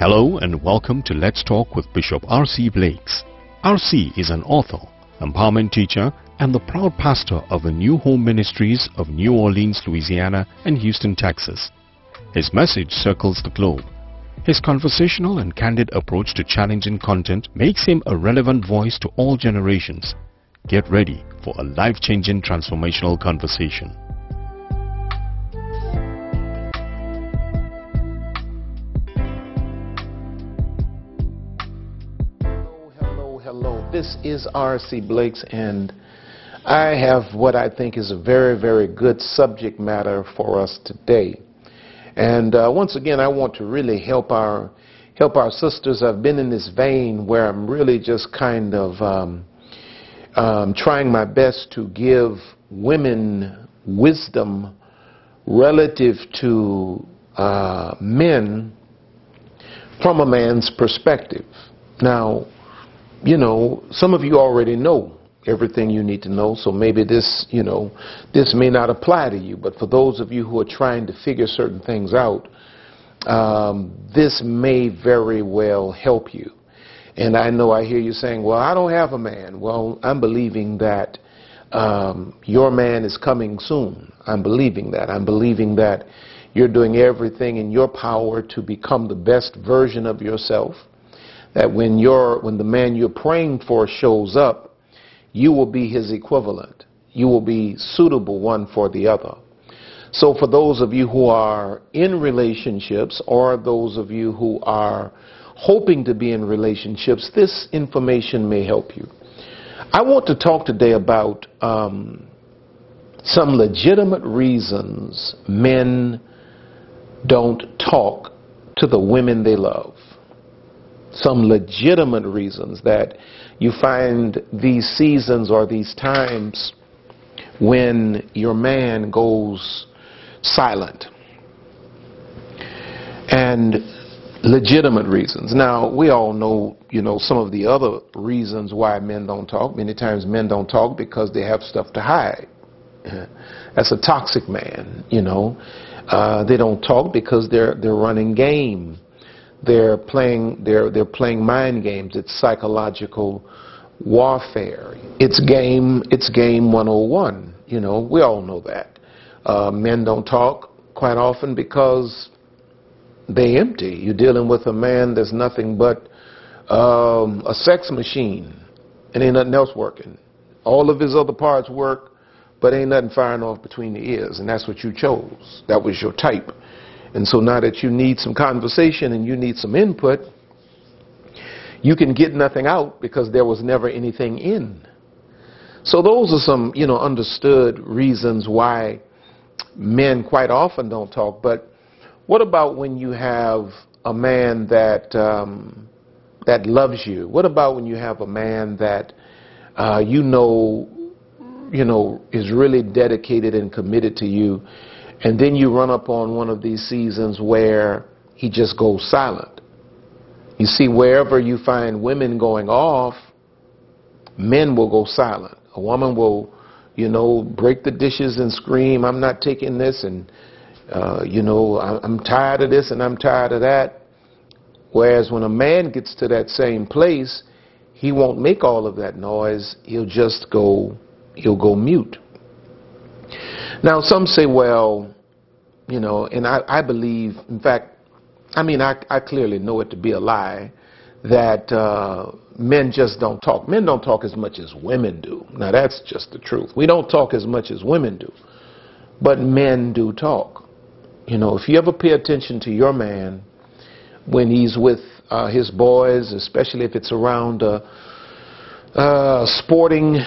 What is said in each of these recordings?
Hello and welcome to Let's Talk with Bishop R.C. Blakes. R.C. is an author, empowerment teacher, and the proud pastor of the New Home Ministries of New Orleans, Louisiana and Houston, Texas. His message circles the globe. His conversational and candid approach to challenging content makes him a relevant voice to all generations. Get ready for a life-changing transformational conversation. This is R.C. Blakes, and I have what I think is a very, very good subject matter for us today. And uh, once again, I want to really help our help our sisters. I've been in this vein where I'm really just kind of um, um, trying my best to give women wisdom relative to uh, men from a man's perspective. Now, you know, some of you already know everything you need to know, so maybe this, you know, this may not apply to you, but for those of you who are trying to figure certain things out, um, this may very well help you. And I know I hear you saying, well, I don't have a man. Well, I'm believing that um, your man is coming soon. I'm believing that. I'm believing that you're doing everything in your power to become the best version of yourself that when when the man you're praying for shows up, you will be his equivalent. You will be suitable one for the other. So for those of you who are in relationships or those of you who are hoping to be in relationships, this information may help you. I want to talk today about um, some legitimate reasons men don't talk to the women they love some legitimate reasons that you find these seasons or these times when your man goes silent. And legitimate reasons. Now, we all know, you know, some of the other reasons why men don't talk. Many times men don't talk because they have stuff to hide. That's a toxic man, you know. Uh, they don't talk because they're they're running game they're playing they're they're playing mind games. It's psychological warfare. It's game it's game 101. You know, we all know that. Uh, men don't talk quite often because they empty. You're dealing with a man that's nothing but um, a sex machine, and ain't nothing else working. All of his other parts work, but ain't nothing firing off between the ears, and that's what you chose. That was your type. And so now that you need some conversation and you need some input, you can get nothing out because there was never anything in. So those are some, you know, understood reasons why men quite often don't talk. But what about when you have a man that um, that loves you? What about when you have a man that uh, you know, you know, is really dedicated and committed to you? And then you run up on one of these seasons where he just goes silent. You see, wherever you find women going off, men will go silent. A woman will, you know, break the dishes and scream, I'm not taking this, and, uh, you know, I'm tired of this and I'm tired of that. Whereas when a man gets to that same place, he won't make all of that noise. He'll just go, he'll go mute. Now, some say, well, you know, and I, I believe, in fact, I mean, I, I clearly know it to be a lie that uh, men just don't talk. Men don't talk as much as women do. Now, that's just the truth. We don't talk as much as women do, but men do talk. You know, if you ever pay attention to your man when he's with uh, his boys, especially if it's around a, a sporting,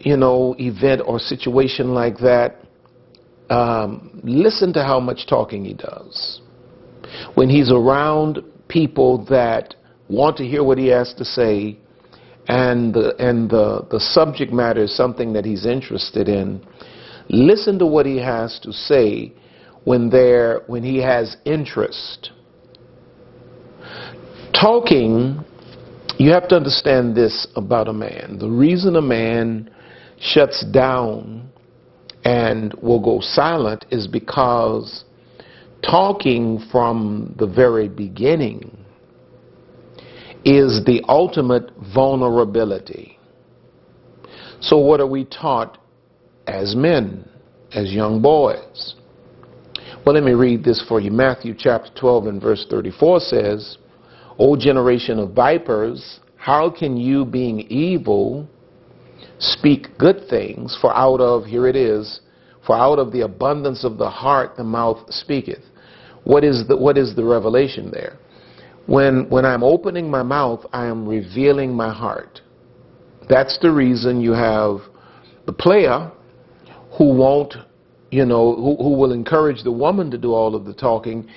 you know, event or situation like that, um, listen to how much talking he does. When he's around people that want to hear what he has to say, and the, and the, the subject matter is something that he's interested in, listen to what he has to say when, there, when he has interest. Talking, you have to understand this about a man. The reason a man shuts down and will go silent is because talking from the very beginning is the ultimate vulnerability. So, what are we taught as men, as young boys? Well, let me read this for you. Matthew chapter 12 and verse 34 says, O generation of vipers, how can you, being evil, speak good things? For out of, here it is, for out of the abundance of the heart the mouth speaketh. What is the, what is the revelation there? When, when I'm opening my mouth, I am revealing my heart. That's the reason you have the player who won't, you know, who, who will encourage the woman to do all of the talking,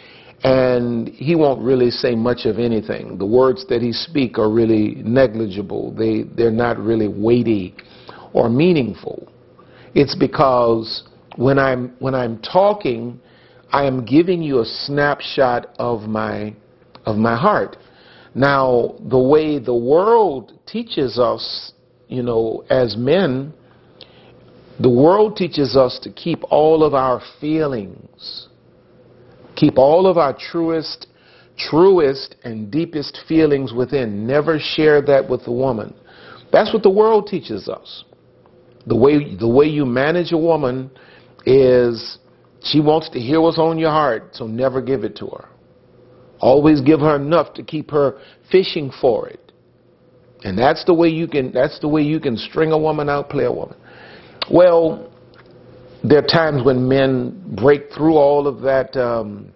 and he won't really say much of anything. The words that he speak are really negligible. They, they're not really weighty or meaningful. It's because when I'm, when I'm talking, I am giving you a snapshot of my of my heart. Now, the way the world teaches us, you know, as men, the world teaches us to keep all of our feelings, keep all of our truest, truest and deepest feelings within. Never share that with the woman. That's what the world teaches us. The way the way you manage a woman is she wants to hear what's on your heart, so never give it to her. Always give her enough to keep her fishing for it. And that's the way you can that's the way you can string a woman out, play a woman. Well, there are times when men break through all of that um,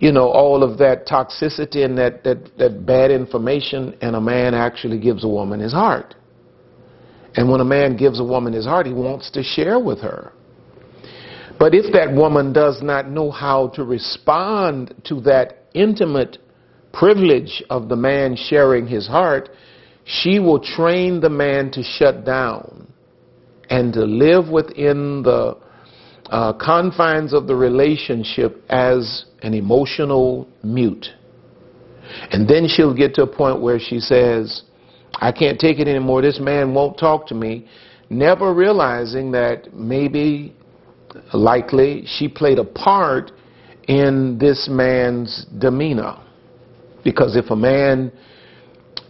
you know, all of that toxicity and that, that, that bad information, and a man actually gives a woman his heart. And when a man gives a woman his heart, he wants to share with her. But if that woman does not know how to respond to that intimate privilege of the man sharing his heart, she will train the man to shut down and to live within the uh, confines of the relationship as an emotional mute. And then she'll get to a point where she says, I can't take it anymore. This man won't talk to me. Never realizing that maybe likely she played a part in this man's demeanor. Because if a man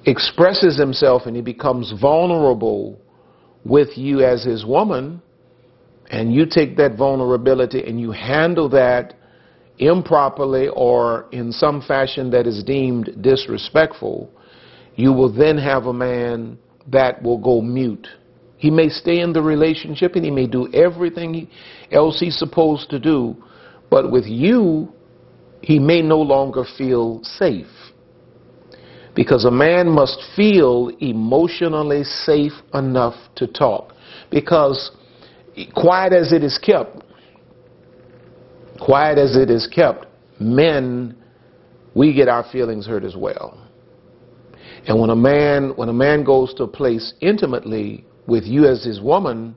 expresses himself and he becomes vulnerable with you as his woman, and you take that vulnerability and you handle that improperly or in some fashion that is deemed disrespectful, you will then have a man that will go mute he may stay in the relationship and he may do everything else he's supposed to do, but with you, he may no longer feel safe. Because a man must feel emotionally safe enough to talk. Because quiet as it is kept, quiet as it is kept, men, we get our feelings hurt as well. And when a man, when a man goes to a place intimately with you as his woman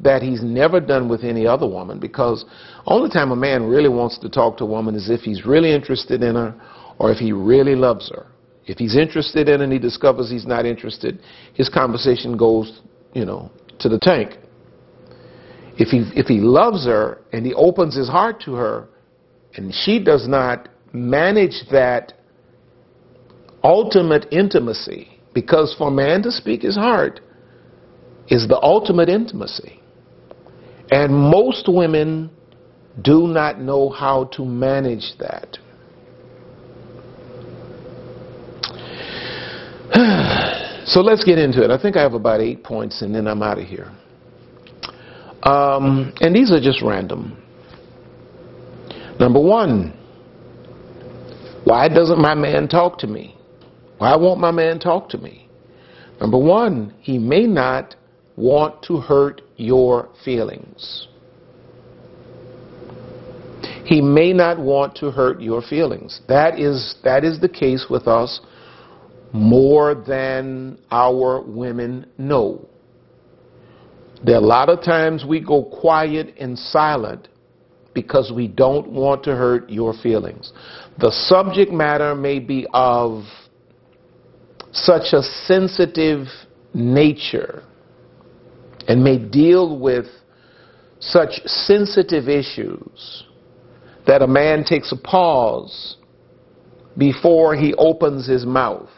that he's never done with any other woman because only time a man really wants to talk to a woman is if he's really interested in her or if he really loves her. If he's interested in her and he discovers he's not interested, his conversation goes, you know, to the tank. If he if he loves her and he opens his heart to her and she does not manage that ultimate intimacy because for man to speak his heart is the ultimate intimacy. And most women do not know how to manage that. so let's get into it. I think I have about eight points and then I'm out of here. Um, and these are just random. Number one, why doesn't my man talk to me? Why won't my man talk to me? Number one, he may not want to hurt your feelings. He may not want to hurt your feelings. That is, that is the case with us more than our women know. There are a lot of times we go quiet and silent because we don't want to hurt your feelings. The subject matter may be of such a sensitive nature and may deal with such sensitive issues that a man takes a pause before he opens his mouth.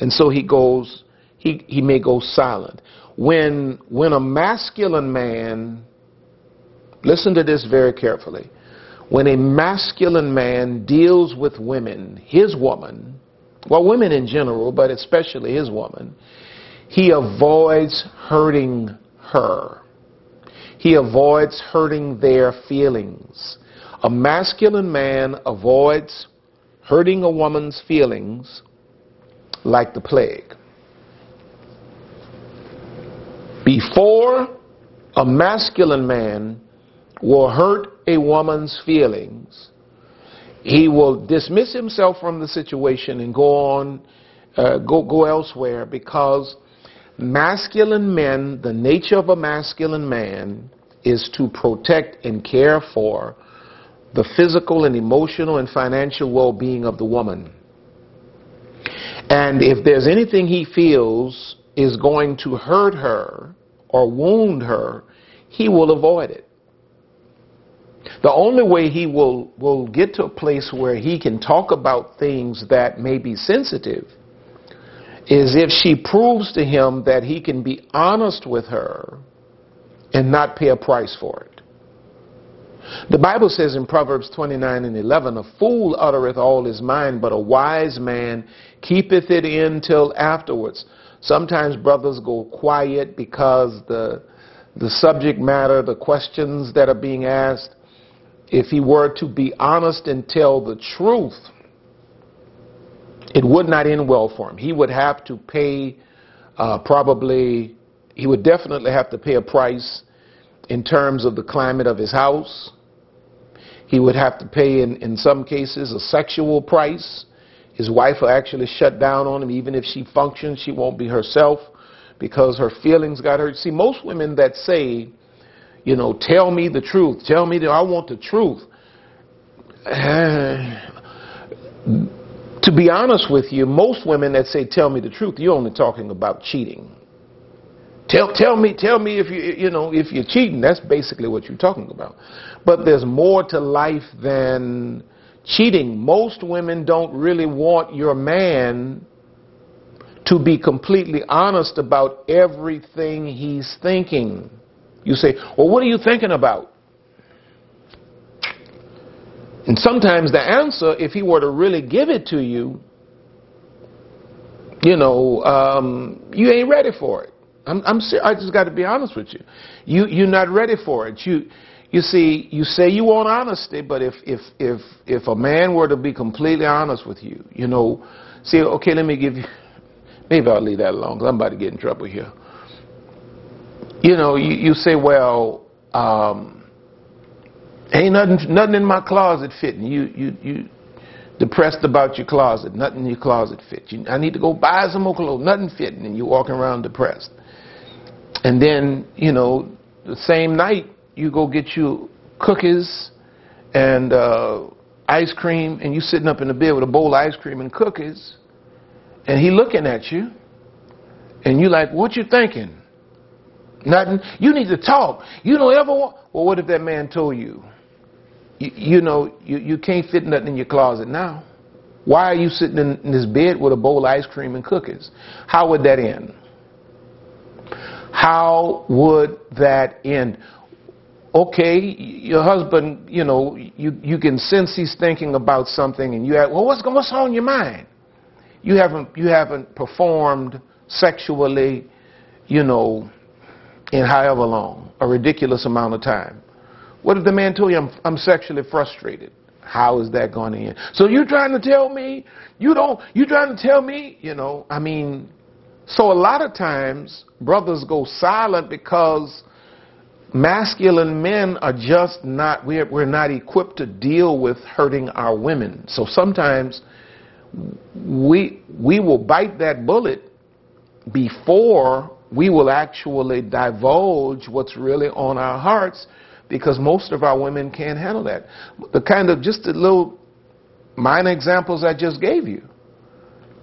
And so he goes, he, he may go silent. When, when a masculine man, listen to this very carefully, when a masculine man deals with women, his woman, well, women in general, but especially his woman, he avoids hurting her. He avoids hurting their feelings. A masculine man avoids hurting a woman's feelings like the plague. Before a masculine man will hurt a woman's feelings, he will dismiss himself from the situation and go on, uh, go, go elsewhere because masculine men, the nature of a masculine man is to protect and care for the physical and emotional and financial well being of the woman. And if there's anything he feels is going to hurt her or wound her, he will avoid it. The only way he will, will get to a place where he can talk about things that may be sensitive is if she proves to him that he can be honest with her and not pay a price for it. The Bible says in Proverbs 29 and 11, A fool uttereth all his mind, but a wise man keepeth it in till afterwards. Sometimes brothers go quiet because the, the subject matter, the questions that are being asked, if he were to be honest and tell the truth, it would not end well for him. He would have to pay uh, probably, he would definitely have to pay a price in terms of the climate of his house. He would have to pay, in, in some cases, a sexual price. His wife will actually shut down on him. Even if she functions, she won't be herself because her feelings got hurt. See, most women that say, you know, tell me the truth, tell me that I want the truth. to be honest with you, most women that say tell me the truth, you're only talking about cheating. Tell, tell me, tell me if you, you know, if you're cheating. That's basically what you're talking about. But there's more to life than cheating. Most women don't really want your man to be completely honest about everything he's thinking. You say, well, what are you thinking about? And sometimes the answer, if he were to really give it to you, you know, um, you ain't ready for it. I'm, I'm I just got to be honest with you. You you're not ready for it. You you see, you say you want honesty, but if if if if a man were to be completely honest with you, you know, see, okay, let me give you. Maybe I'll leave that alone because I'm about to get in trouble here. You know, you, you say, well, um, ain't nothing nothing in my closet fitting. You you you depressed about your closet. Nothing in your closet fits. You, I need to go buy some more clothes. Nothing fitting, and you're walking around depressed. And then, you know, the same night, you go get you cookies and uh, ice cream, and you sitting up in the bed with a bowl of ice cream and cookies, and he looking at you, and you like, what you thinking? Nothing. You need to talk. You don't ever want. Well, what if that man told you? You, you know, you, you can't fit nothing in your closet now. Why are you sitting in, in this bed with a bowl of ice cream and cookies? How would that end? How would that end? Okay, your husband, you know, you, you can sense he's thinking about something and you ask, well, what's, what's on your mind? You haven't, you haven't performed sexually, you know, in however long, a ridiculous amount of time. What if the man told you, I'm, I'm sexually frustrated? How is that going to end? So you're trying to tell me, you don't, you're trying to tell me, you know, I mean, so a lot of times brothers go silent because masculine men are just not we're, we're not equipped to deal with hurting our women. So sometimes we we will bite that bullet before we will actually divulge what's really on our hearts because most of our women can't handle that. The kind of just the little minor examples I just gave you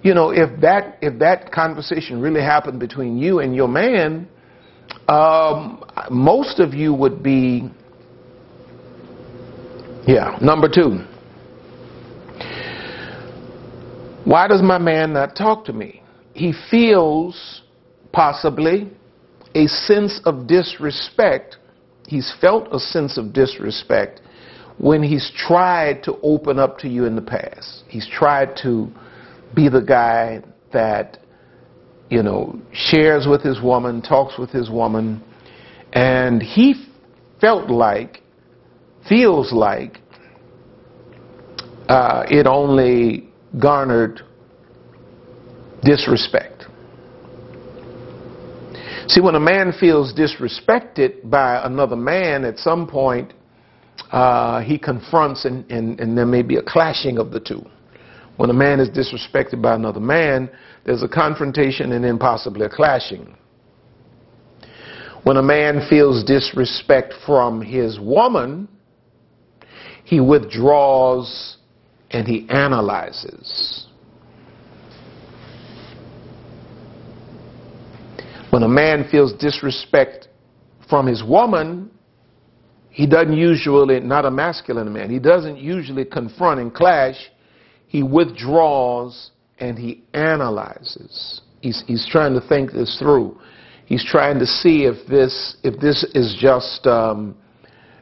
you know, if that if that conversation really happened between you and your man, um, most of you would be, yeah. Number two, Why does my man not talk to me? He feels possibly a sense of disrespect. He's felt a sense of disrespect when he's tried to open up to you in the past. He's tried to be the guy that, you know, shares with his woman, talks with his woman, and he felt like, feels like, uh, it only garnered disrespect. See, when a man feels disrespected by another man, at some point uh, he confronts and, and, and there may be a clashing of the two. When a man is disrespected by another man, there's a confrontation and then possibly a clashing. When a man feels disrespect from his woman, he withdraws and he analyzes. When a man feels disrespect from his woman, he doesn't usually, not a masculine man, he doesn't usually confront and clash. He withdraws and he analyzes. He's, he's trying to think this through. He's trying to see if this, if this is just, um,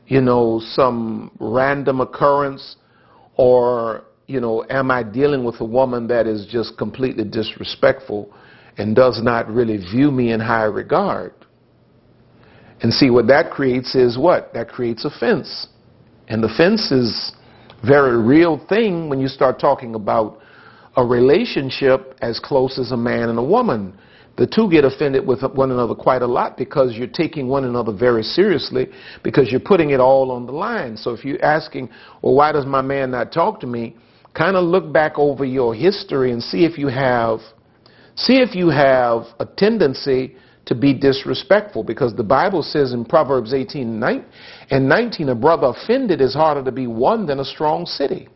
you know, some random occurrence or, you know, am I dealing with a woman that is just completely disrespectful and does not really view me in high regard? And see what that creates is what? That creates offense. And the fence is very real thing when you start talking about a relationship as close as a man and a woman. The two get offended with one another quite a lot because you're taking one another very seriously because you're putting it all on the line. So if you're asking, well, why does my man not talk to me? Kind of look back over your history and see if you have, see if you have a tendency to be disrespectful because the Bible says in Proverbs 18 and 19, a brother offended is harder to be won than a strong city.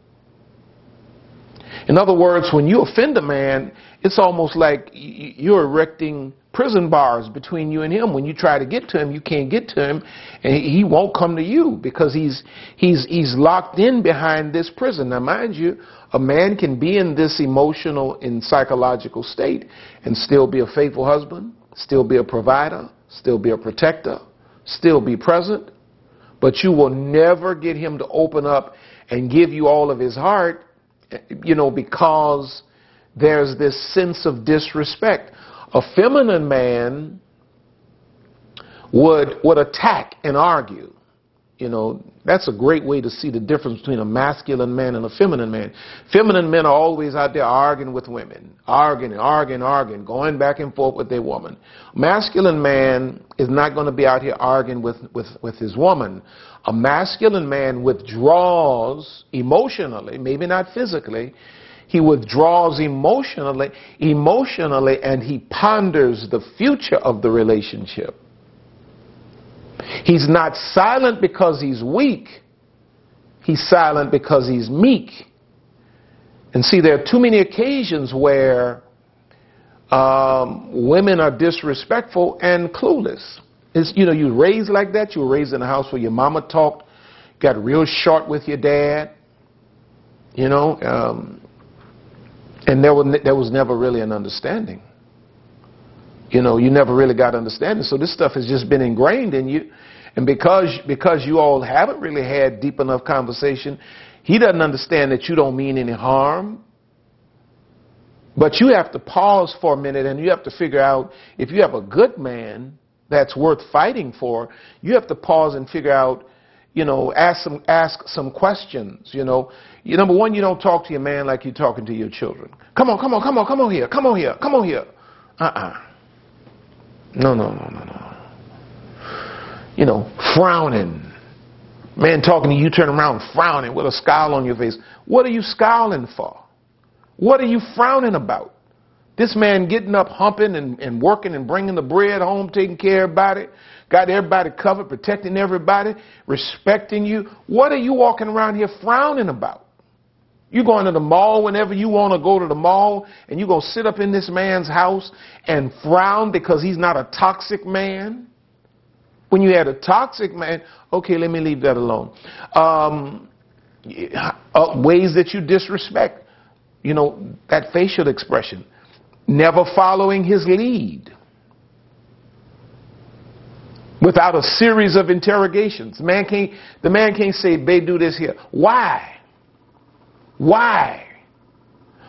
In other words, when you offend a man, it's almost like you're erecting prison bars between you and him. When you try to get to him, you can't get to him, and he won't come to you because he's he's he's locked in behind this prison. Now, mind you, a man can be in this emotional and psychological state and still be a faithful husband, still be a provider, still be a protector, still be present, but you will never get him to open up and give you all of his heart, you know, because there's this sense of disrespect. A feminine man would, would attack and argue. You know, that's a great way to see the difference between a masculine man and a feminine man. Feminine men are always out there arguing with women, arguing, arguing, arguing, going back and forth with their woman. Masculine man is not going to be out here arguing with, with, with his woman. A masculine man withdraws emotionally, maybe not physically. He withdraws emotionally, emotionally, and he ponders the future of the relationship. He's not silent because he's weak. He's silent because he's meek. And see, there are too many occasions where um, women are disrespectful and clueless. It's, you know, you raised like that. You were raised in a house where your mama talked, got real short with your dad. You know, um, and there was, there was never really an understanding. You know, you never really got understanding. So this stuff has just been ingrained in you. And because, because you all haven't really had deep enough conversation, he doesn't understand that you don't mean any harm. But you have to pause for a minute and you have to figure out if you have a good man that's worth fighting for, you have to pause and figure out, you know, ask some, ask some questions, you know. You, number one, you don't talk to your man like you're talking to your children. Come on, come on, come on, come on here, come on here, come on here. Uh-uh. No, no, no, no, no. You know, frowning. Man talking to you, turn around frowning with a scowl on your face. What are you scowling for? What are you frowning about? This man getting up, humping and, and working and bringing the bread home, taking care of everybody, got everybody covered, protecting everybody, respecting you. What are you walking around here frowning about? You're going to the mall whenever you want to go to the mall, and you're going to sit up in this man's house and frown because he's not a toxic man. When you had a toxic man, okay, let me leave that alone. Um, uh, ways that you disrespect. you know, that facial expression. Never following his lead. Without a series of interrogations. Man can't, the man can't say, babe, do this here. Why? Why?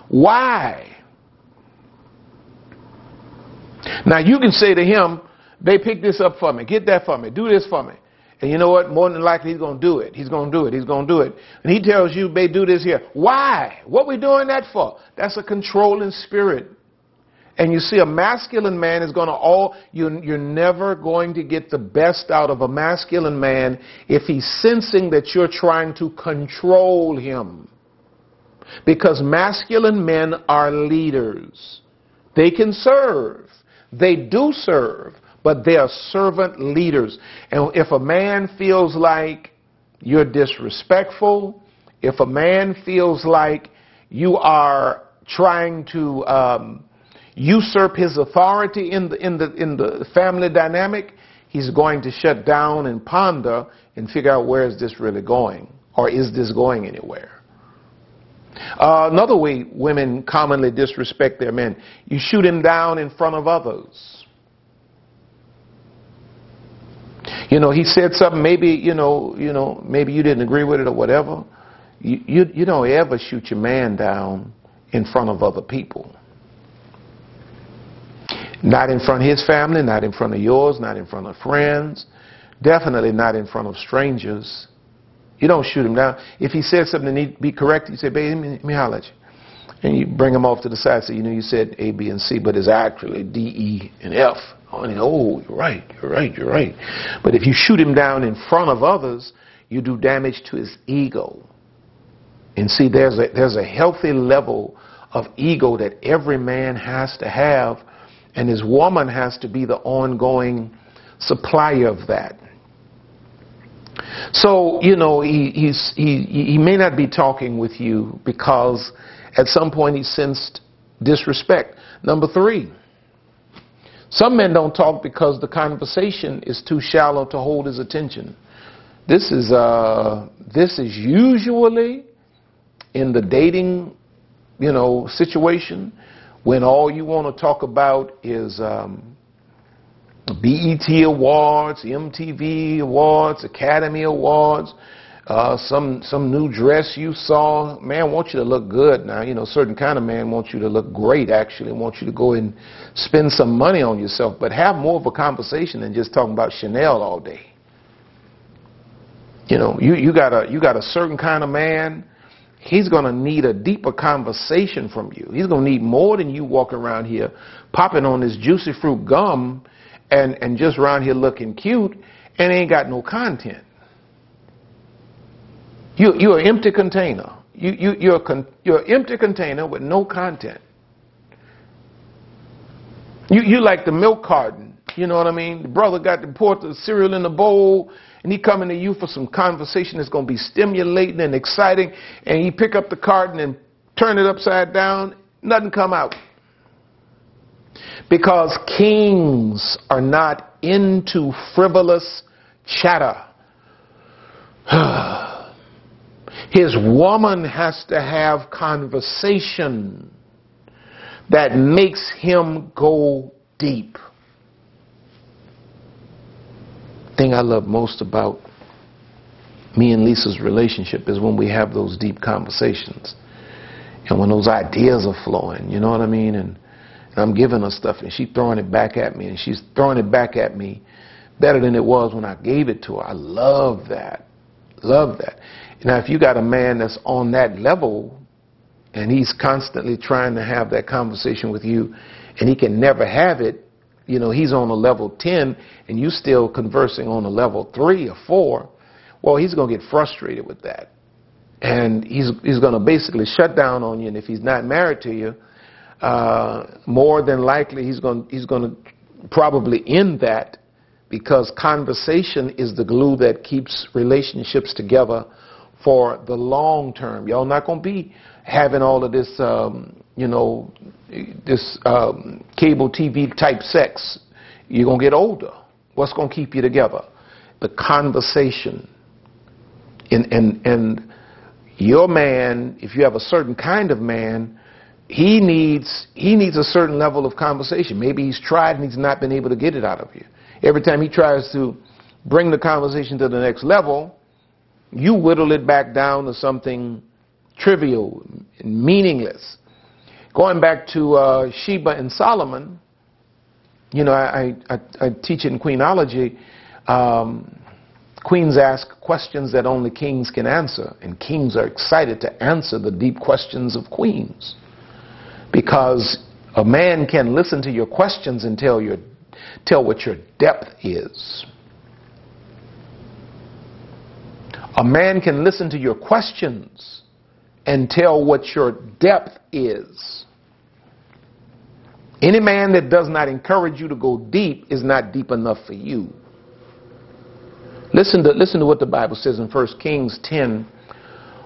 Why? Now you can say to him, they pick this up for me, get that for me, do this for me. And you know what? More than likely he's going to do it. He's going to do it. He's going to do it. And he tells you, they do this here. Why? What we doing that for? That's a controlling spirit. And you see, a masculine man is going to all, you, you're never going to get the best out of a masculine man if he's sensing that you're trying to control him. Because masculine men are leaders. They can serve. They do serve, but they are servant leaders. And if a man feels like you're disrespectful, if a man feels like you are trying to um, usurp his authority in the, in, the, in the family dynamic, he's going to shut down and ponder and figure out where is this really going? Or is this going anywhere? Uh, another way women commonly disrespect their men, you shoot him down in front of others. You know, he said something, maybe, you know, you know, maybe you didn't agree with it or whatever. You, you, you don't ever shoot your man down in front of other people. Not in front of his family, not in front of yours, not in front of friends, definitely not in front of strangers. You don't shoot him down. If he says something that need to be corrected, you say, baby, let me, holler at you. And you bring him off to the side, say, you know, you said A, B, and C, but it's actually D, E, and F. Oh, you're right, you're right, you're right. But if you shoot him down in front of others, you do damage to his ego. And see, there's a, there's a healthy level of ego that every man has to have, and his woman has to be the ongoing supplier of that. So, you know, he, he's, he, he may not be talking with you because at some point he sensed disrespect. Number three, some men don't talk because the conversation is too shallow to hold his attention. This is, uh, this is usually in the dating, you know, situation when all you want to talk about is um, BET Awards, MTV Awards, Academy Awards, uh, some some new dress you saw. Man wants you to look good now. You know, certain kind of man wants you to look great. Actually, wants you to go and spend some money on yourself, but have more of a conversation than just talking about Chanel all day. You know, you you got a you got a certain kind of man. He's going to need a deeper conversation from you. He's going to need more than you walking around here popping on this juicy fruit gum and, and just around here looking cute and ain't got no content. You, you're an empty container. You, you, you're, con, you're an empty container with no content. You, you like the milk carton. You know what I mean? The brother got to pour the cereal in the bowl, and he coming to you for some conversation that's going to be stimulating and exciting, and he pick up the carton and turn it upside down, nothing come out. Because kings are not into frivolous chatter. His woman has to have conversation that makes him go deep. thing I love most about me and Lisa's relationship is when we have those deep conversations and when those ideas are flowing, you know what I mean? And and I'm giving her stuff and she's throwing it back at me and she's throwing it back at me better than it was when I gave it to her. I love that. Love that. Now, if you got a man that's on that level and he's constantly trying to have that conversation with you and he can never have it, you know, he's on a level 10 and you're still conversing on a level 3 or 4, well, he's going to get frustrated with that. And he's, he's going to basically shut down on you. And if he's not married to you, uh, more than likely he's going he's going to probably end that because conversation is the glue that keeps relationships together for the long term. Y'all not going to be having all of this, um, you know, this um, cable TV type sex. You're going to get older. What's going to keep you together? The conversation. And, and, and your man, if you have a certain kind of man, he needs he needs a certain level of conversation. Maybe he's tried and he's not been able to get it out of you. Every time he tries to bring the conversation to the next level, you whittle it back down to something trivial and meaningless. Going back to uh, Sheba and Solomon, you know, I, I, I teach in Queenology. Um, queens ask questions that only kings can answer, and kings are excited to answer the deep questions of queens. Because a man can listen to your questions and tell, your, tell what your depth is. A man can listen to your questions and tell what your depth is. Any man that does not encourage you to go deep is not deep enough for you. Listen to, listen to what the Bible says in 1 Kings 10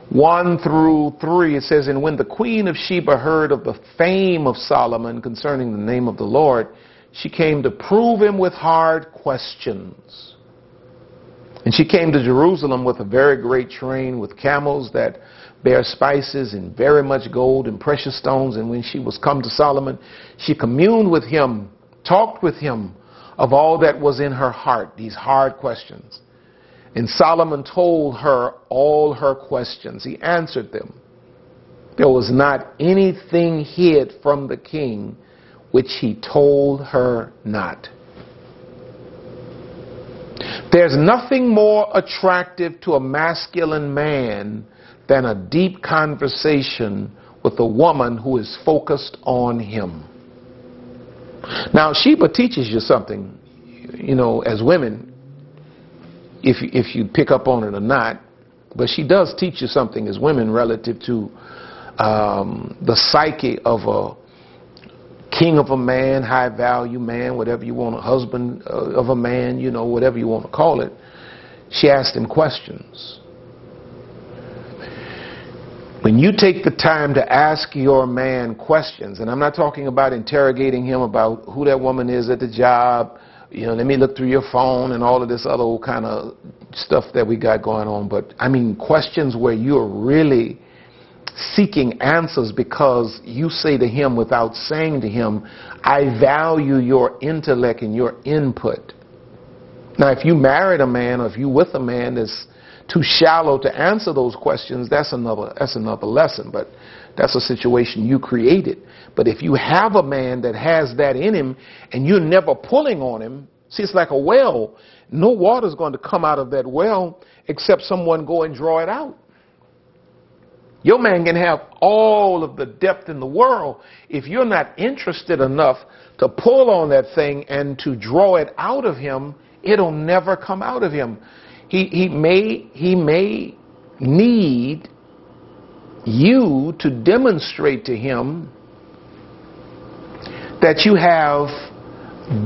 1 through 3, it says, And when the queen of Sheba heard of the fame of Solomon concerning the name of the Lord, she came to prove him with hard questions. And she came to Jerusalem with a very great train with camels that bear spices and very much gold and precious stones. And when she was come to Solomon, she communed with him, talked with him of all that was in her heart, these hard questions. And Solomon told her all her questions. He answered them. There was not anything hid from the king which he told her not. There's nothing more attractive to a masculine man than a deep conversation with a woman who is focused on him. Now, Sheba teaches you something, you know, as women if, if you pick up on it or not. But she does teach you something as women relative to um, the psyche of a king of a man, high value man, whatever you want, a husband uh, of a man, you know, whatever you want to call it. She asked him questions. When you take the time to ask your man questions, and I'm not talking about interrogating him about who that woman is at the job, you know, let me look through your phone and all of this other old kind of stuff that we got going on. But I mean, questions where you're really seeking answers because you say to him without saying to him, I value your intellect and your input. Now, if you married a man or if you with a man that's too shallow to answer those questions, that's another, that's another lesson. But that's a situation you created. But if you have a man that has that in him and you're never pulling on him, see, it's like a well. No water's going to come out of that well except someone go and draw it out. Your man can have all of the depth in the world. If you're not interested enough to pull on that thing and to draw it out of him, it'll never come out of him. He, he, may, he may need you to demonstrate to him that you have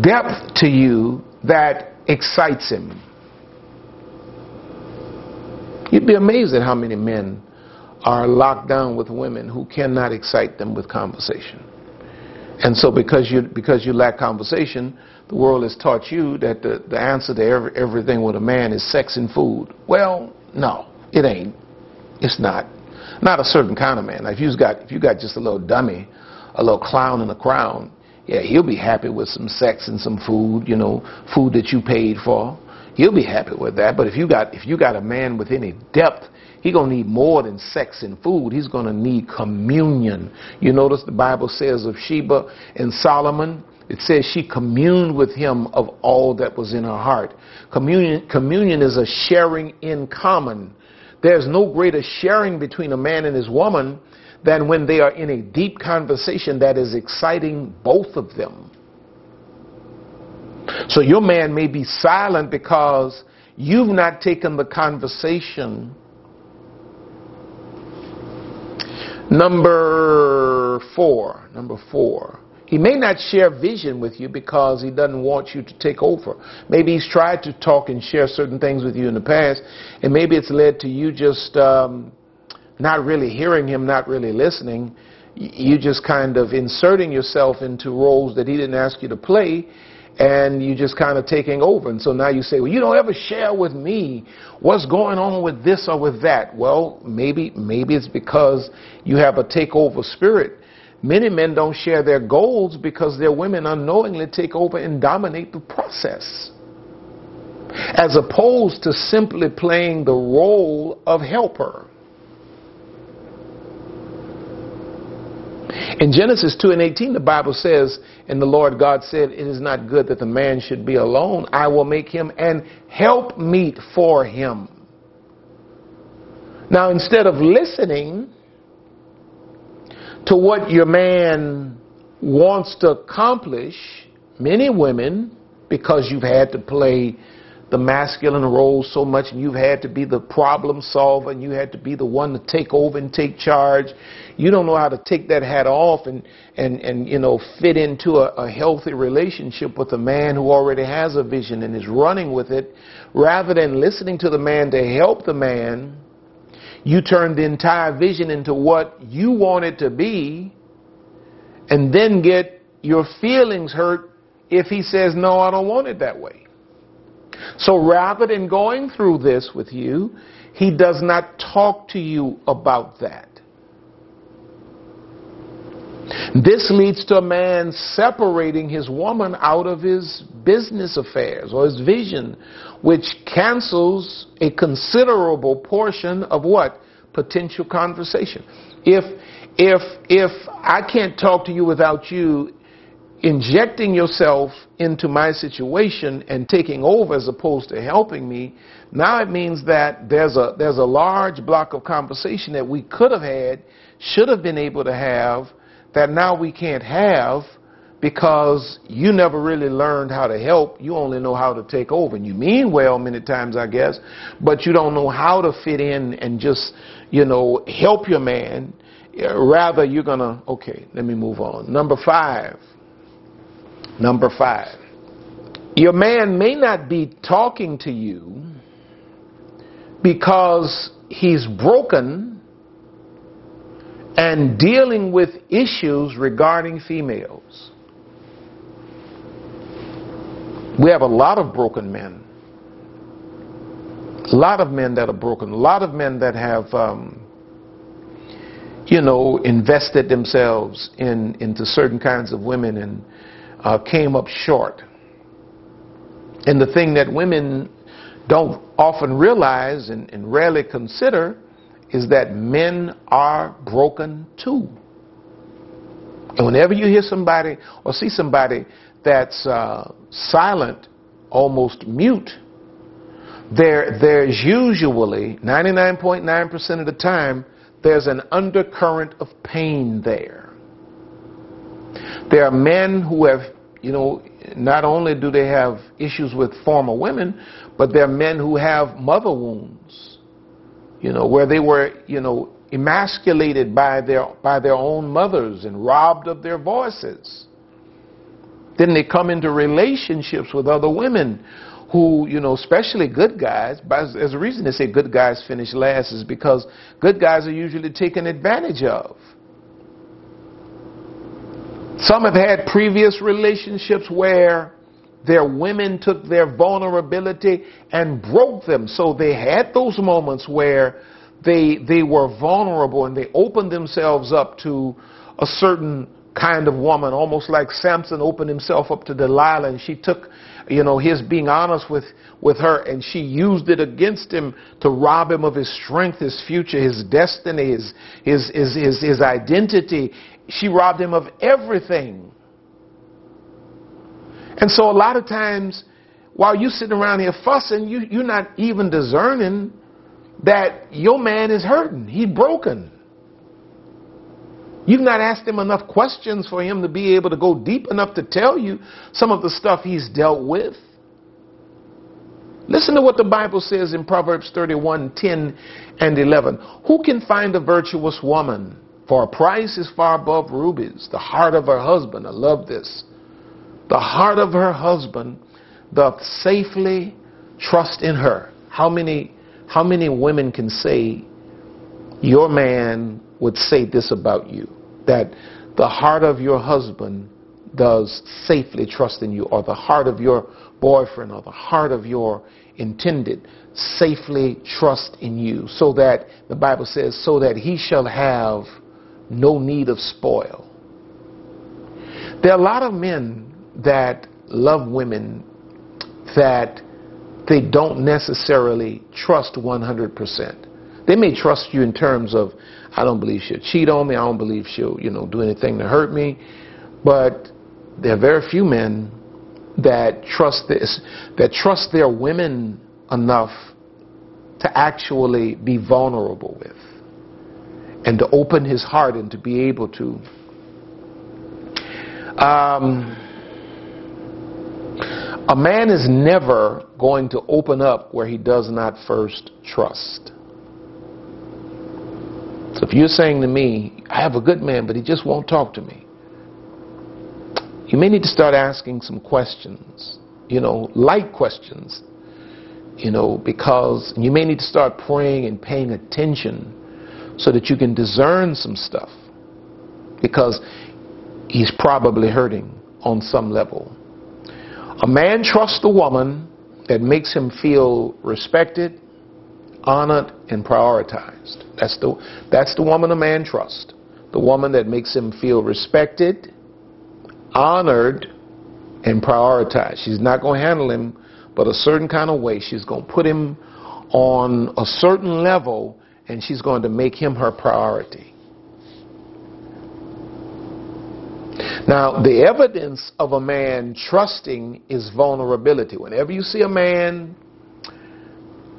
depth to you that excites him. You'd be amazed at how many men are locked down with women who cannot excite them with conversation. And so because you, because you lack conversation, the world has taught you that the, the answer to every, everything with a man is sex and food. Well, no, it ain't. It's not. Not a certain kind of man. Like if you got if you got just a little dummy, a little clown in a crown, yeah, he'll be happy with some sex and some food, you know, food that you paid for. He'll be happy with that. But if you got if you got a man with any depth, he's gonna need more than sex and food. He's gonna need communion. You notice the Bible says of Sheba and Solomon, it says she communed with him of all that was in her heart. Communion, communion is a sharing in common. There's no greater sharing between a man and his woman than when they are in a deep conversation that is exciting both of them. So your man may be silent because you've not taken the conversation. Number four, number four. He may not share vision with you because he doesn't want you to take over. Maybe he's tried to talk and share certain things with you in the past, and maybe it's led to you just um, not really hearing him, not really listening. You just kind of inserting yourself into roles that he didn't ask you to play, and you just kind of taking over. And so now you say, well, you don't ever share with me what's going on with this or with that. Well, maybe maybe it's because you have a takeover spirit many men don't share their goals because their women unknowingly take over and dominate the process. As opposed to simply playing the role of helper. In Genesis 2 and 18, the Bible says, And the Lord God said, It is not good that the man should be alone. I will make him an help meet for him. Now, instead of listening to what your man wants to accomplish, many women, because you've had to play the masculine role so much and you've had to be the problem solver and you had to be the one to take over and take charge. You don't know how to take that hat off and, and, and you know, fit into a, a healthy relationship with a man who already has a vision and is running with it. Rather than listening to the man to help the man, you turn the entire vision into what you want it to be and then get your feelings hurt if he says, no, I don't want it that way. So rather than going through this with you, he does not talk to you about that. This leads to a man separating his woman out of his business affairs or his vision, which cancels a considerable portion of what? Potential conversation. If, if, if I can't talk to you without you injecting yourself into my situation and taking over as opposed to helping me, now it means that there's a there's a large block of conversation that we could have had, should have been able to have, that now we can't have because you never really learned how to help. You only know how to take over. And you mean well many times, I guess, but you don't know how to fit in and just, you know, help your man. Uh, rather, you're going to, okay, let me move on. Number five Number five, your man may not be talking to you because he's broken and dealing with issues regarding females. We have a lot of broken men. A lot of men that are broken. A lot of men that have, um, you know, invested themselves in into certain kinds of women and uh, came up short. And the thing that women don't often realize and, and rarely consider is that men are broken too. And whenever you hear somebody or see somebody that's uh, silent, almost mute, there, there's usually, 99.9% of the time, there's an undercurrent of pain there. There are men who have, you know, not only do they have issues with former women, but there are men who have mother wounds, you know, where they were, you know, emasculated by their, by their own mothers and robbed of their voices. Then they come into relationships with other women who, you know, especially good guys, But as a reason they say good guys finish last is because good guys are usually taken advantage of. Some have had previous relationships where their women took their vulnerability and broke them. So they had those moments where they, they were vulnerable and they opened themselves up to a certain kind of woman, almost like Samson opened himself up to Delilah and she took, you know, his being honest with, with her and she used it against him to rob him of his strength, his future, his destiny, his, his, his, his, his identity she robbed him of everything. And so a lot of times, while you're sitting around here fussing, you, you're not even discerning that your man is hurting. He's broken. You've not asked him enough questions for him to be able to go deep enough to tell you some of the stuff he's dealt with. Listen to what the Bible says in Proverbs 31 10 and 11. Who can find a virtuous woman? For a price is far above rubies. The heart of her husband, I love this. The heart of her husband doth safely trust in her. How many, how many women can say your man would say this about you? That the heart of your husband does safely trust in you, or the heart of your boyfriend, or the heart of your intended safely trust in you, so that the Bible says, so that he shall have no need of spoil. There are a lot of men that love women that they don't necessarily trust 100%. They may trust you in terms of, I don't believe she'll cheat on me, I don't believe she'll, you know, do anything to hurt me, but there are very few men that trust this, that trust their women enough to actually be vulnerable with and to open his heart and to be able to. Um, a man is never going to open up where he does not first trust. So if you're saying to me, I have a good man, but he just won't talk to me, you may need to start asking some questions, you know, light questions, you know, because you may need to start praying and paying attention so that you can discern some stuff because he's probably hurting on some level. A man trusts the woman that makes him feel respected, honored, and prioritized. That's the, that's the woman a man trusts. The woman that makes him feel respected, honored, and prioritized. She's not going to handle him but a certain kind of way. She's going to put him on a certain level and she's going to make him her priority. Now, the evidence of a man trusting is vulnerability. Whenever you see a man,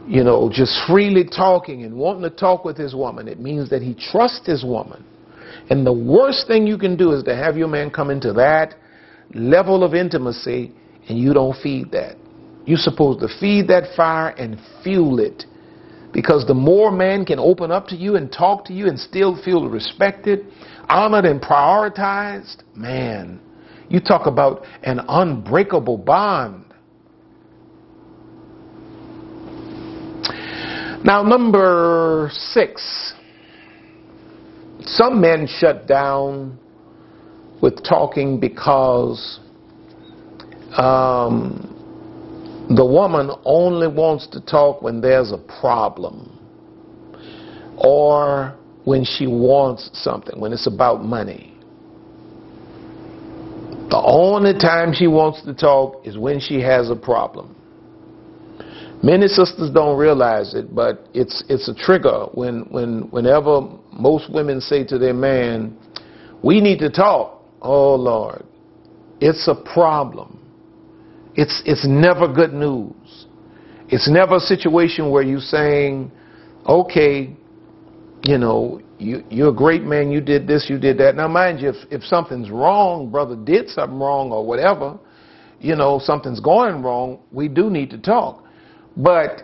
you know, just freely talking and wanting to talk with his woman, it means that he trusts his woman. And the worst thing you can do is to have your man come into that level of intimacy and you don't feed that. You're supposed to feed that fire and fuel it because the more man can open up to you and talk to you and still feel respected, honored, and prioritized, man, you talk about an unbreakable bond. Now, number six, some men shut down with talking because um, the woman only wants to talk when there's a problem or when she wants something, when it's about money. The only time she wants to talk is when she has a problem. Many sisters don't realize it, but it's it's a trigger when when whenever most women say to their man, "We need to talk." Oh Lord, it's a problem. It's, it's never good news. It's never a situation where you're saying, okay, you know, you, you're a great man, you did this, you did that. Now, mind you, if, if something's wrong, brother did something wrong or whatever, you know, something's going wrong, we do need to talk. But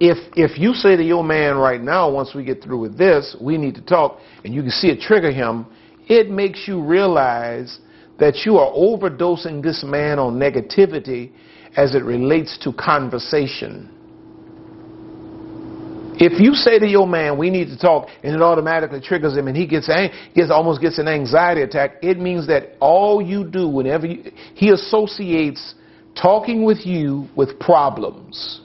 if if you say to your man right now, once we get through with this, we need to talk, and you can see it trigger him, it makes you realize that you are overdosing this man on negativity as it relates to conversation. If you say to your man, we need to talk, and it automatically triggers him and he gets, ang- gets almost gets an anxiety attack, it means that all you do whenever you, he associates talking with you with problems.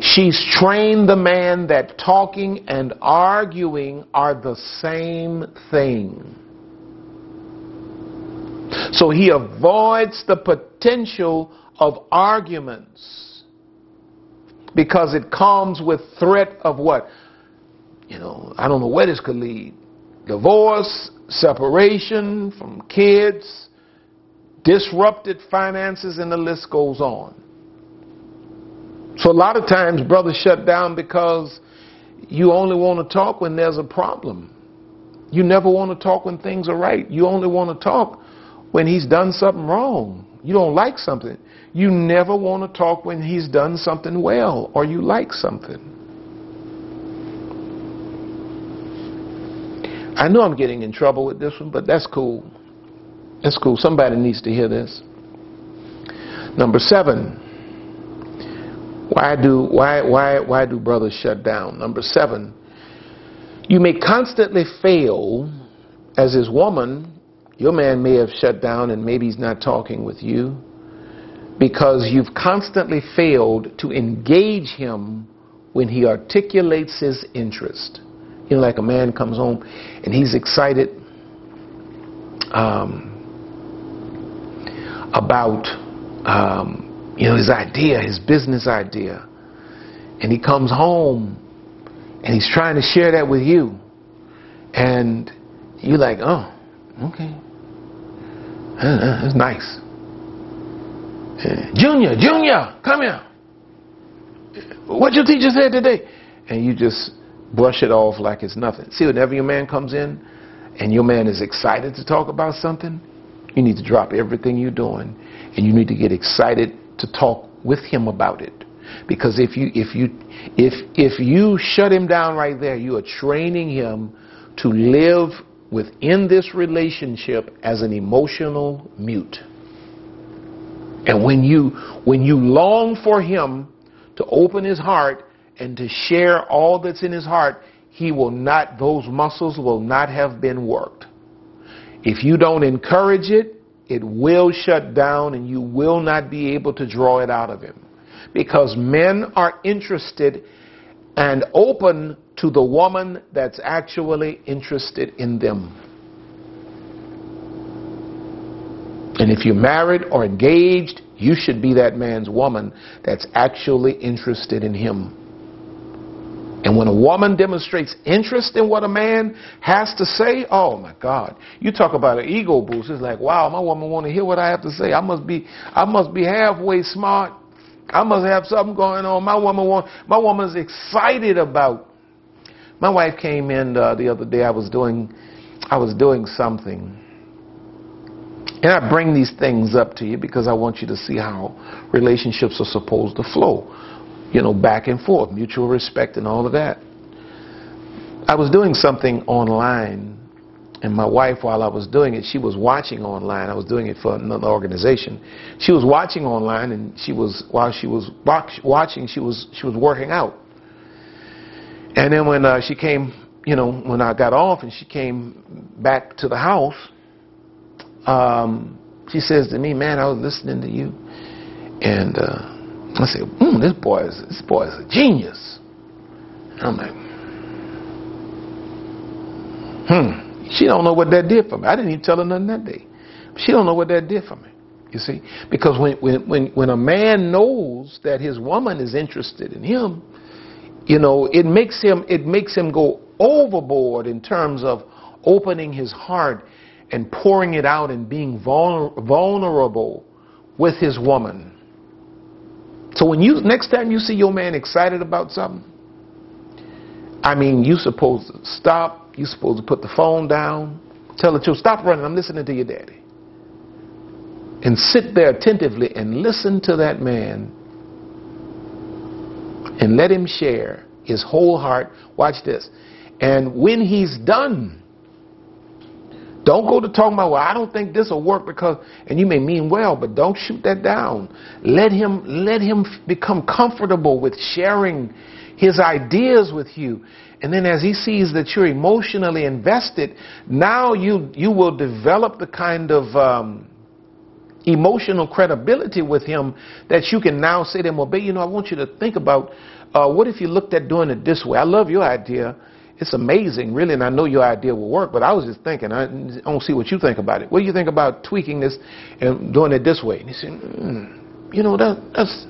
She's trained the man that talking and arguing are the same thing. So he avoids the potential of arguments because it comes with threat of what? You know, I don't know where this could lead. Divorce, separation from kids, disrupted finances, and the list goes on. So a lot of times brothers shut down because you only want to talk when there's a problem. You never want to talk when things are right. You only want to talk when he's done something wrong. You don't like something. You never want to talk when he's done something well or you like something. I know I'm getting in trouble with this one, but that's cool. That's cool. Somebody needs to hear this. Number seven. Why do why why why do brothers shut down? Number seven. You may constantly fail as his woman your man may have shut down and maybe he's not talking with you because you've constantly failed to engage him when he articulates his interest. You know, like a man comes home and he's excited. Um, about um, you know his idea, his business idea, and he comes home and he's trying to share that with you, and you're like, oh, okay, that's nice. Junior, Junior, come here. What your teacher said today? And you just brush it off like it's nothing. See, whenever your man comes in and your man is excited to talk about something, you need to drop everything you're doing and you need to get excited to talk with him about it. Because if you if you if if you shut him down right there, you are training him to live within this relationship as an emotional mute. And when you when you long for him to open his heart and to share all that's in his heart, he will not those muscles will not have been worked. If you don't encourage it, it will shut down and you will not be able to draw it out of him. Because men are interested and open to the woman that's actually interested in them. And if you're married or engaged, you should be that man's woman that's actually interested in him. And when a woman demonstrates interest in what a man has to say, oh my God, you talk about an ego boost. It's like, wow, my woman want to hear what I have to say. I must be, I must be halfway smart. I must have something going on. My woman want, my woman's excited about. My wife came in uh, the other day. I was doing, I was doing something and I bring these things up to you because I want you to see how relationships are supposed to flow. You know, back and forth, mutual respect and all of that. I was doing something online, and my wife, while I was doing it, she was watching online. I was doing it for another organization. She was watching online, and she was while she was watching, she was she was working out. And then when uh, she came, you know, when I got off and she came back to the house, um, she says to me, "Man, I was listening to you," and uh, I said, mm, "This boy is this boy is a genius." And I'm like, "Hmm." She don't know what that did for me. I didn't even tell her nothing that day. She don't know what that did for me. You see, because when when when when a man knows that his woman is interested in him, you know, it makes him it makes him go overboard in terms of opening his heart and pouring it out and being vulnerable with his woman. So when you next time you see your man excited about something, I mean, you supposed to stop. You supposed to put the phone down. Tell the child, stop running. I'm listening to your daddy. And sit there attentively and listen to that man and let him share his whole heart. Watch this. And when he's done, don't go to talking about, well, I don't think this will work because, and you may mean well, but don't shoot that down. Let him, let him become comfortable with sharing his ideas with you. And then as he sees that you're emotionally invested, now you, you will develop the kind of, um, emotional credibility with him that you can now say to him, well, babe, you know, I want you to think about uh, what if you looked at doing it this way? I love your idea it's amazing, really, and I know your idea will work, but I was just thinking, I don't see what you think about it. What do you think about tweaking this and doing it this way? And he said, mm, you know, that, that's,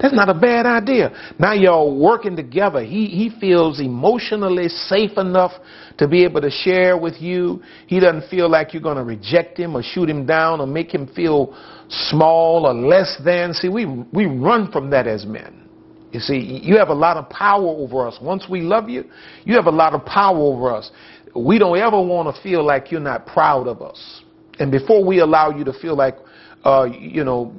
that's not a bad idea. Now y'all working together. He, he feels emotionally safe enough to be able to share with you. He doesn't feel like you're going to reject him or shoot him down or make him feel small or less than. See, we, we run from that as men. You see, you have a lot of power over us. Once we love you, you have a lot of power over us. We don't ever want to feel like you're not proud of us. And before we allow you to feel like, uh, you know,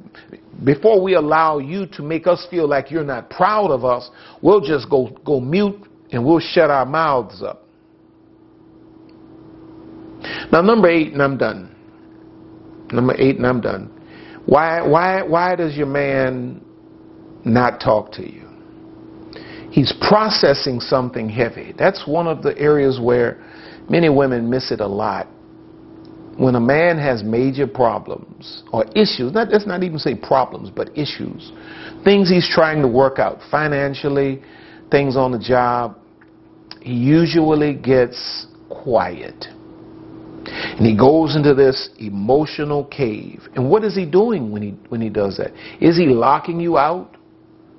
before we allow you to make us feel like you're not proud of us, we'll just go, go mute and we'll shut our mouths up. Now, number eight, and I'm done. Number eight, and I'm done. Why, why, why does your man not talk to you? he's processing something heavy. That's one of the areas where many women miss it a lot. When a man has major problems or issues, not, let's not even say problems, but issues, things he's trying to work out financially, things on the job, he usually gets quiet. And he goes into this emotional cave. And what is he doing when he, when he does that? Is he locking you out?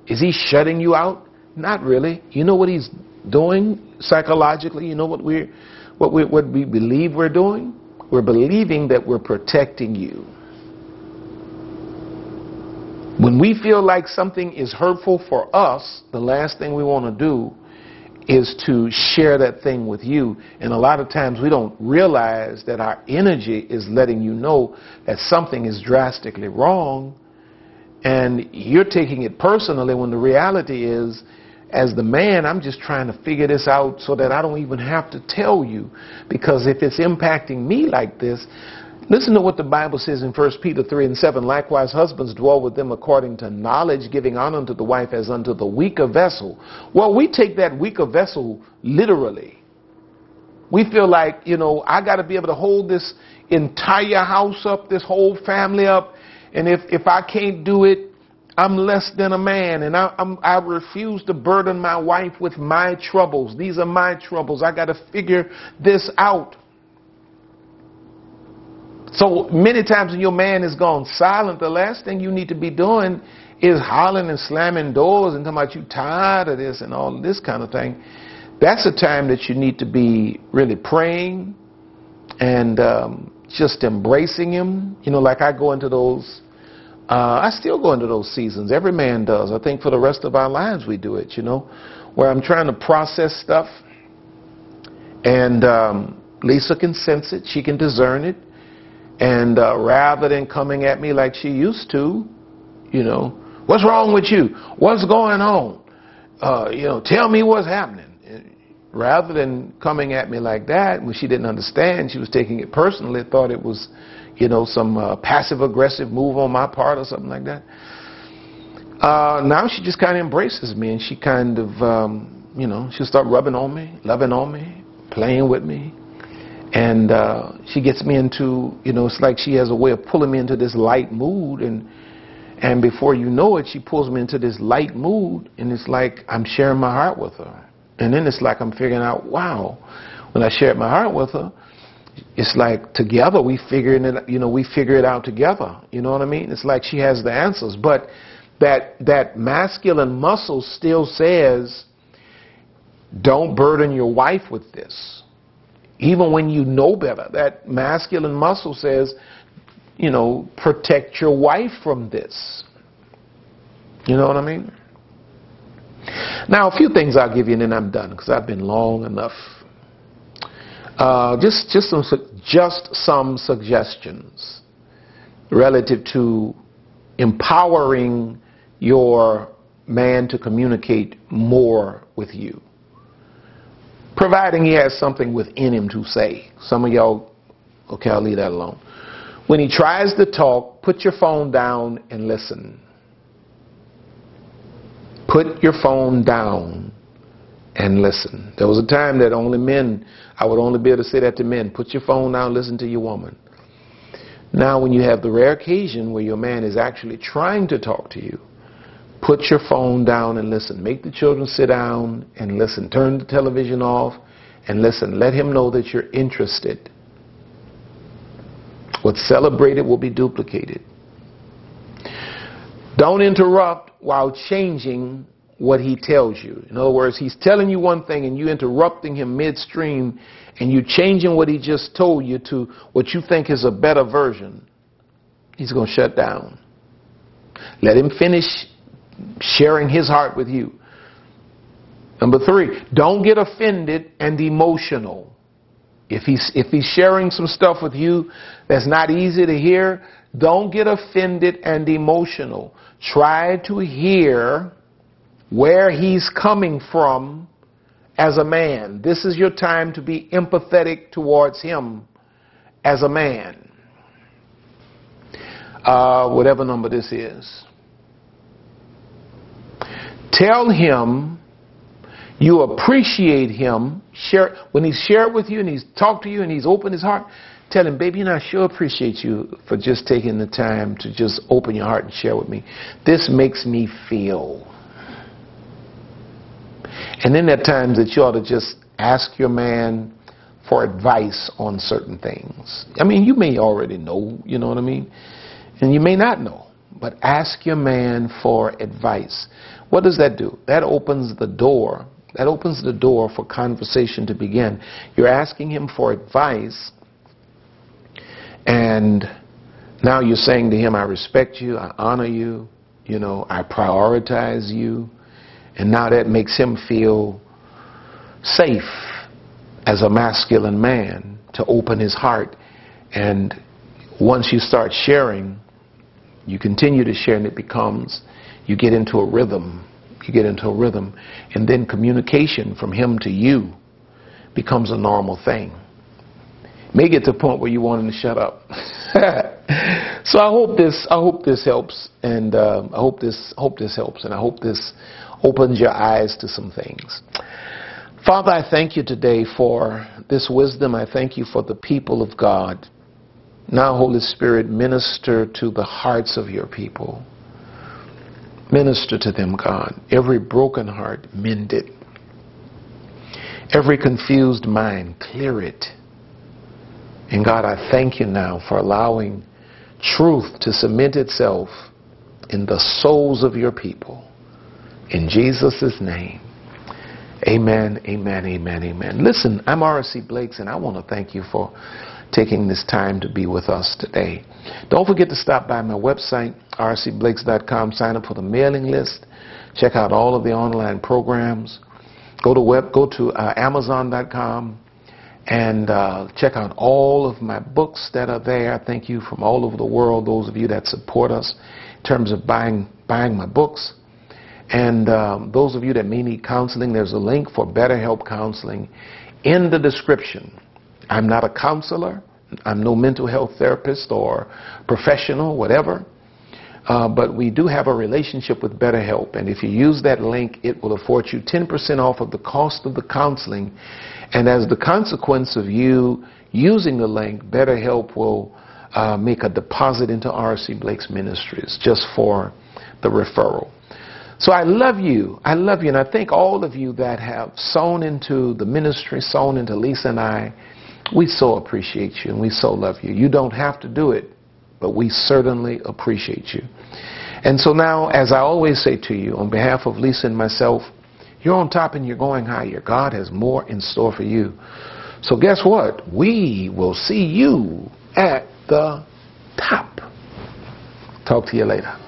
Is he shutting you out? Not really. You know what he's doing psychologically? You know what, we're, what, we, what we believe we're doing? We're believing that we're protecting you. When we feel like something is hurtful for us, the last thing we want to do is to share that thing with you. And a lot of times we don't realize that our energy is letting you know that something is drastically wrong. And you're taking it personally when the reality is, as the man, I'm just trying to figure this out so that I don't even have to tell you. Because if it's impacting me like this, Listen to what the Bible says in 1 Peter 3 and 7. Likewise, husbands dwell with them according to knowledge, giving honor unto the wife as unto the weaker vessel. Well, we take that weaker vessel literally. We feel like, you know, I got to be able to hold this entire house up, this whole family up. And if, if I can't do it, I'm less than a man. And I, I refuse to burden my wife with my troubles. These are my troubles. I got to figure this out. So many times when your man is gone silent, the last thing you need to be doing is hollering and slamming doors and talking about you tired of this and all this kind of thing. That's a time that you need to be really praying and um, just embracing him. You know, like I go into those, uh, I still go into those seasons. Every man does. I think for the rest of our lives we do it, you know, where I'm trying to process stuff. And um, Lisa can sense it. She can discern it. And uh, rather than coming at me like she used to, you know, what's wrong with you? What's going on? Uh, you know, tell me what's happening. Rather than coming at me like that, when she didn't understand, she was taking it personally, thought it was, you know, some uh, passive aggressive move on my part or something like that. Uh, now she just kind of embraces me and she kind of, um, you know, she'll start rubbing on me, loving on me, playing with me, and uh, she gets me into, you know, it's like she has a way of pulling me into this light mood, and and before you know it, she pulls me into this light mood, and it's like I'm sharing my heart with her, and then it's like I'm figuring out, wow, when I shared my heart with her, it's like together we figuring it, you know, we figure it out together. You know what I mean? It's like she has the answers, but that that masculine muscle still says, don't burden your wife with this even when you know better. That masculine muscle says, you know, protect your wife from this. You know what I mean? Now, a few things I'll give you, and then I'm done because I've been long enough. Uh, just, just some, just some suggestions relative to empowering your man to communicate more with you providing he has something within him to say. Some of y'all, okay, I'll leave that alone. When he tries to talk, put your phone down and listen. Put your phone down and listen. There was a time that only men, I would only be able to say that to men. Put your phone down, listen to your woman. Now, when you have the rare occasion where your man is actually trying to talk to you, Put your phone down and listen. Make the children sit down and listen. Turn the television off and listen. Let him know that you're interested. What's celebrated will be duplicated. Don't interrupt while changing what he tells you. In other words, he's telling you one thing and you interrupting him midstream and you changing what he just told you to what you think is a better version. He's going to shut down. Let him finish sharing his heart with you. Number three, don't get offended and emotional. If he's, if he's sharing some stuff with you that's not easy to hear, don't get offended and emotional. Try to hear where he's coming from as a man. This is your time to be empathetic towards him as a man. Uh, whatever number this is. Tell him you appreciate him. Share when he's shared with you and he's talked to you and he's opened his heart. Tell him, baby, know, I sure appreciate you for just taking the time to just open your heart and share with me. This makes me feel. And then there are times that you ought to just ask your man for advice on certain things. I mean, you may already know, you know what I mean? And you may not know, but ask your man for advice. What does that do? That opens the door. That opens the door for conversation to begin. You're asking him for advice, and now you're saying to him, I respect you, I honor you, you know, I prioritize you. And now that makes him feel safe as a masculine man to open his heart. And once you start sharing, you continue to share and it becomes, you get into a rhythm. You get into a rhythm. And then communication from him to you becomes a normal thing. May get to the point where you want him to shut up. so I hope this, I hope this helps, and uh, I hope this, hope this helps, and I hope this opens your eyes to some things. Father, I thank you today for this wisdom. I thank you for the people of God. Now, Holy Spirit, minister to the hearts of your people. Minister to them, God. Every broken heart, mend it. Every confused mind, clear it. And God, I thank you now for allowing truth to cement itself in the souls of your people. In Jesus' name. Amen, amen, amen, amen. Listen, I'm R.C. Blakes, and I want to thank you for taking this time to be with us today. Don't forget to stop by my website, rcblakes.com, sign up for the mailing list, check out all of the online programs. Go to web, go to uh, amazon.com and uh, check out all of my books that are there. Thank you from all over the world, those of you that support us in terms of buying buying my books. And um, those of you that may need counseling, there's a link for BetterHelp Counseling in the description. I'm not a counselor. I'm no mental health therapist or professional, whatever. Uh, but we do have a relationship with BetterHelp. And if you use that link, it will afford you 10% off of the cost of the counseling. And as the consequence of you using the link, BetterHelp will uh, make a deposit into R.C. Blakes Ministries just for the referral. So I love you. I love you. And I thank all of you that have sown into the ministry, sown into Lisa and I. We so appreciate you and we so love you. You don't have to do it, but we certainly appreciate you. And so now, as I always say to you, on behalf of Lisa and myself, you're on top and you're going higher. God has more in store for you. So guess what? We will see you at the top. Talk to you later.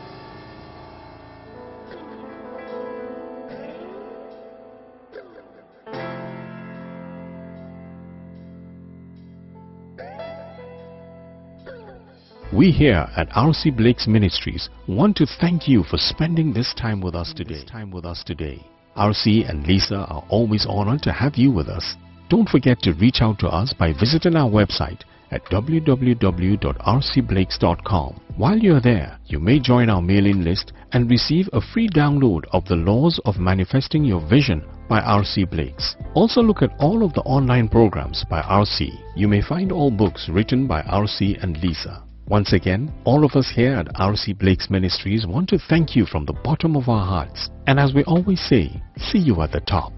We here at RC Blakes Ministries want to thank you for spending this time with us today. This Time with us today. RC and Lisa are always honored to have you with us. Don't forget to reach out to us by visiting our website at www.rcblakes.com. While you're there, you may join our mailing list and receive a free download of The Laws of Manifesting Your Vision by R.C. Blakes. Also look at all of the online programs by R.C. You may find all books written by R.C. and Lisa. Once again, all of us here at RC Blakes Ministries want to thank you from the bottom of our hearts. And as we always say, see you at the top.